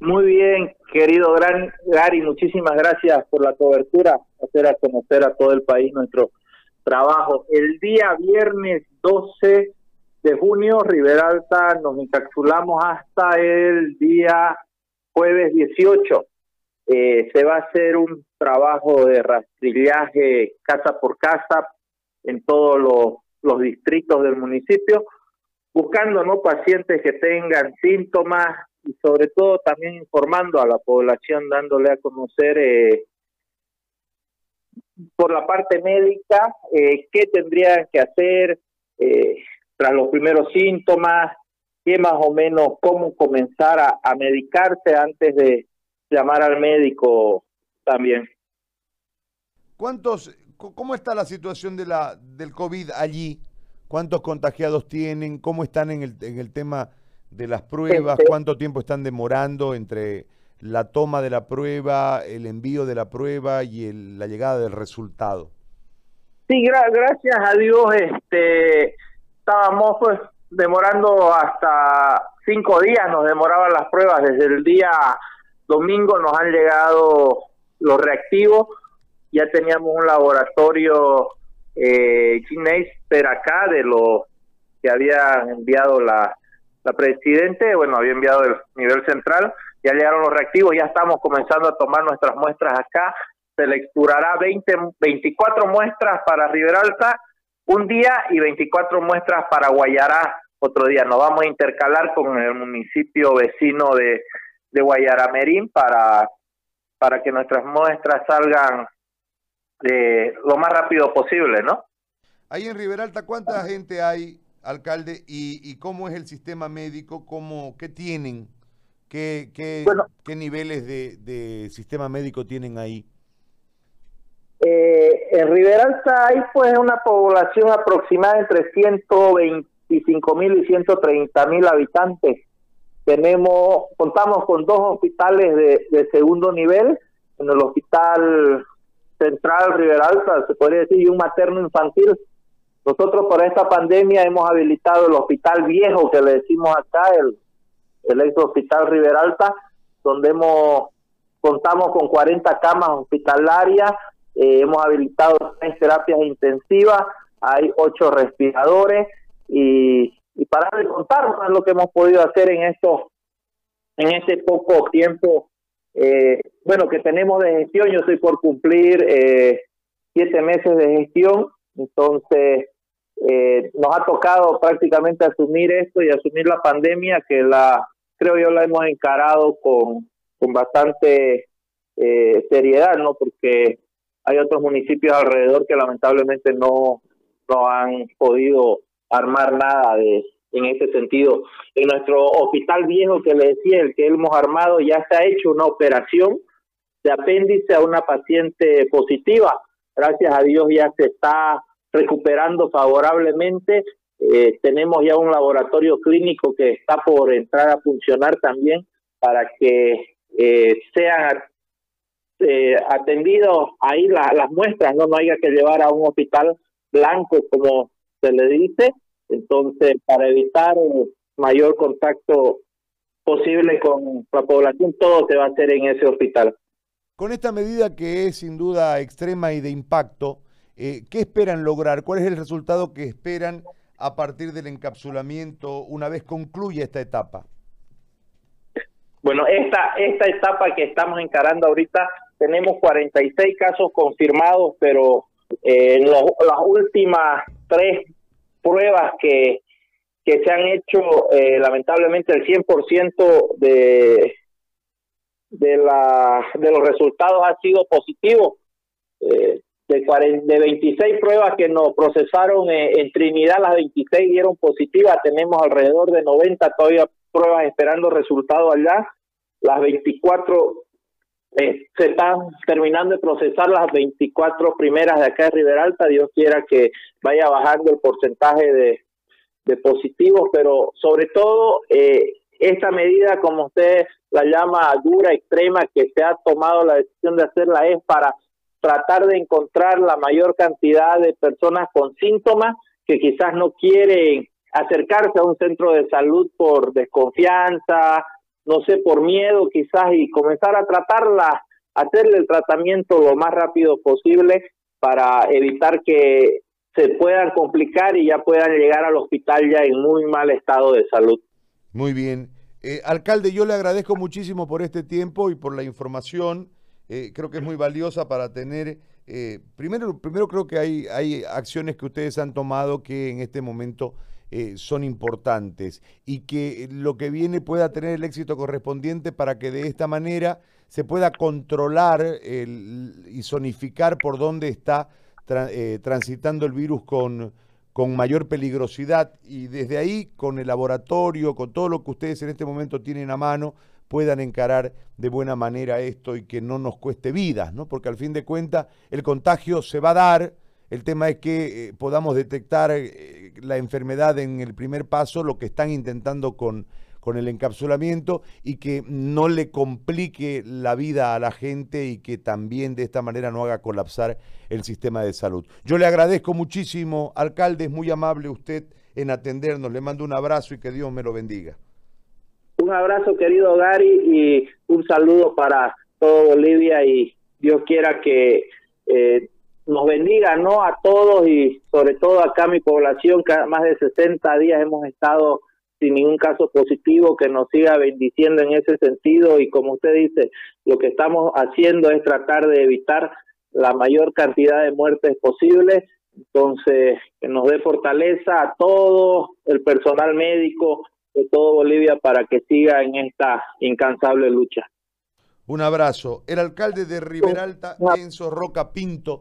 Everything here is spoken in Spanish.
Muy bien, querido Gran Gary, muchísimas gracias por la cobertura, hacer a conocer a todo el país nuestro trabajo. El día viernes 12 de junio, Riberalta, nos encapsulamos hasta el día jueves 18. Eh, se va a hacer un trabajo de rastrillaje casa por casa en todos los, los distritos del municipio, buscando no pacientes que tengan síntomas y sobre todo también informando a la población, dándole a conocer eh, por la parte médica eh, qué tendrían que hacer eh, tras los primeros síntomas, qué más o menos, cómo comenzar a, a medicarse antes de llamar al médico también. ¿Cuántos, cómo está la situación de la del COVID allí? ¿Cuántos contagiados tienen? ¿Cómo están en el, en el tema de las pruebas? Este ¿Cuánto tiempo están demorando entre la toma de la prueba, el envío de la prueba y el- la llegada del resultado? Sí, gra- gracias a Dios, este, estábamos pues demorando hasta cinco días, nos demoraban las pruebas, desde el día domingo nos han llegado los reactivos, ya teníamos un laboratorio eh, Gineister acá de los que había enviado la, la presidente, bueno, había enviado el nivel central, ya llegaron los reactivos, ya estamos comenzando a tomar nuestras muestras acá, se lecturará 20, 24 muestras para Riberalta un día y 24 muestras para Guayará otro día. Nos vamos a intercalar con el municipio vecino de, de Guayaramerín para, para que nuestras muestras salgan de lo más rápido posible, ¿no? Ahí en Riberalta, ¿cuánta gente hay, alcalde? ¿Y, y cómo es el sistema médico? ¿Cómo, ¿Qué tienen? ¿Qué, qué, Bueno. qué niveles de, de sistema médico tienen ahí? Eh, en Riberalta hay pues una población aproximada entre 125 mil y 130 mil habitantes. Tenemos, contamos con dos hospitales de, de segundo nivel, en el hospital central Riberalta, se podría decir, y un materno infantil. Nosotros por esta pandemia hemos habilitado el hospital viejo que le decimos acá, el, el ex hospital Riberalta, donde hemos contamos con 40 camas hospitalarias, eh, hemos habilitado tres terapias intensivas, hay ocho respiradores y, y para de contar lo que hemos podido hacer en estos en este poco tiempo eh, bueno que tenemos de gestión yo estoy por cumplir eh, siete meses de gestión entonces eh, nos ha tocado prácticamente asumir esto y asumir la pandemia que la creo yo la hemos encarado con con bastante eh, seriedad no porque hay otros municipios alrededor que lamentablemente no, no han podido armar nada de en ese sentido. En nuestro hospital viejo que le decía, el que hemos armado, ya se ha hecho una operación de apéndice a una paciente positiva. Gracias a Dios ya se está recuperando favorablemente. Eh, tenemos ya un laboratorio clínico que está por entrar a funcionar también para que eh, sean eh, atendidos ahí la- las muestras, ¿no? no haya que llevar a un hospital blanco como se le dice, entonces para evitar eh, mayor contacto posible con la población, todo se va a hacer en ese hospital. Con esta medida que es sin duda extrema y de impacto, eh, ¿qué esperan lograr? ¿Cuál es el resultado que esperan a partir del encapsulamiento una vez concluya esta etapa? Bueno, esta, esta etapa que estamos encarando ahorita, tenemos 46 casos confirmados, pero eh, en las últimas tres pruebas que, que se han hecho, eh, lamentablemente el 100% de, de, la, de los resultados ha sido positivo. Eh, de, 40 de 26 pruebas que nos procesaron eh, en Trinidad, las 26 dieron positivas. Tenemos alrededor de 90 todavía pruebas esperando resultados allá. Las 24 eh, se están terminando de procesar las 24 primeras de acá de Riberalta. Dios quiera que vaya bajando el porcentaje de, de positivos, pero sobre todo eh, esta medida, como usted la llama dura, extrema, que se ha tomado la decisión de hacerla es para tratar de encontrar la mayor cantidad de personas con síntomas que quizás no quieren acercarse a un centro de salud por desconfianza, no sé, por miedo quizás y comenzar a tratarla, hacerle el tratamiento lo más rápido posible para evitar que se puedan complicar y ya puedan llegar al hospital ya en muy mal estado de salud. Muy bien. Eh, alcalde, yo le agradezco muchísimo por este tiempo y por la información. Eh, creo que es muy valiosa para tener... Eh, primero, primero creo que hay, hay acciones que ustedes han tomado que en este momento son importantes y que lo que viene pueda tener el éxito correspondiente para que de esta manera se pueda controlar y zonificar por dónde está transitando el virus con, con mayor peligrosidad y desde ahí, con el laboratorio, con todo lo que ustedes en este momento tienen a mano, puedan encarar de buena manera esto y que no nos cueste vidas, ¿no? Porque al fin de cuentas el contagio se va a dar, el tema es que eh, podamos detectar eh, la enfermedad en el primer paso, lo que están intentando con con el encapsulamiento y que no le complique la vida a la gente y que también de esta manera no haga colapsar el sistema de salud. Yo le agradezco muchísimo, alcalde, es muy amable usted en atendernos, le mando un abrazo y que Dios me lo bendiga. Un abrazo querido Gary y un saludo para todo Bolivia y Dios quiera que eh, nos bendiga no a todos y sobre todo acá mi población que más de 60 días hemos estado sin ningún caso positivo, que nos siga bendiciendo en ese sentido y como usted dice, lo que estamos haciendo es tratar de evitar la mayor cantidad de muertes posible, entonces que nos dé fortaleza a todo el personal médico de todo Bolivia para que siga en esta incansable lucha. Un abrazo. El alcalde de Riberalta, Enzo Roca Pinto.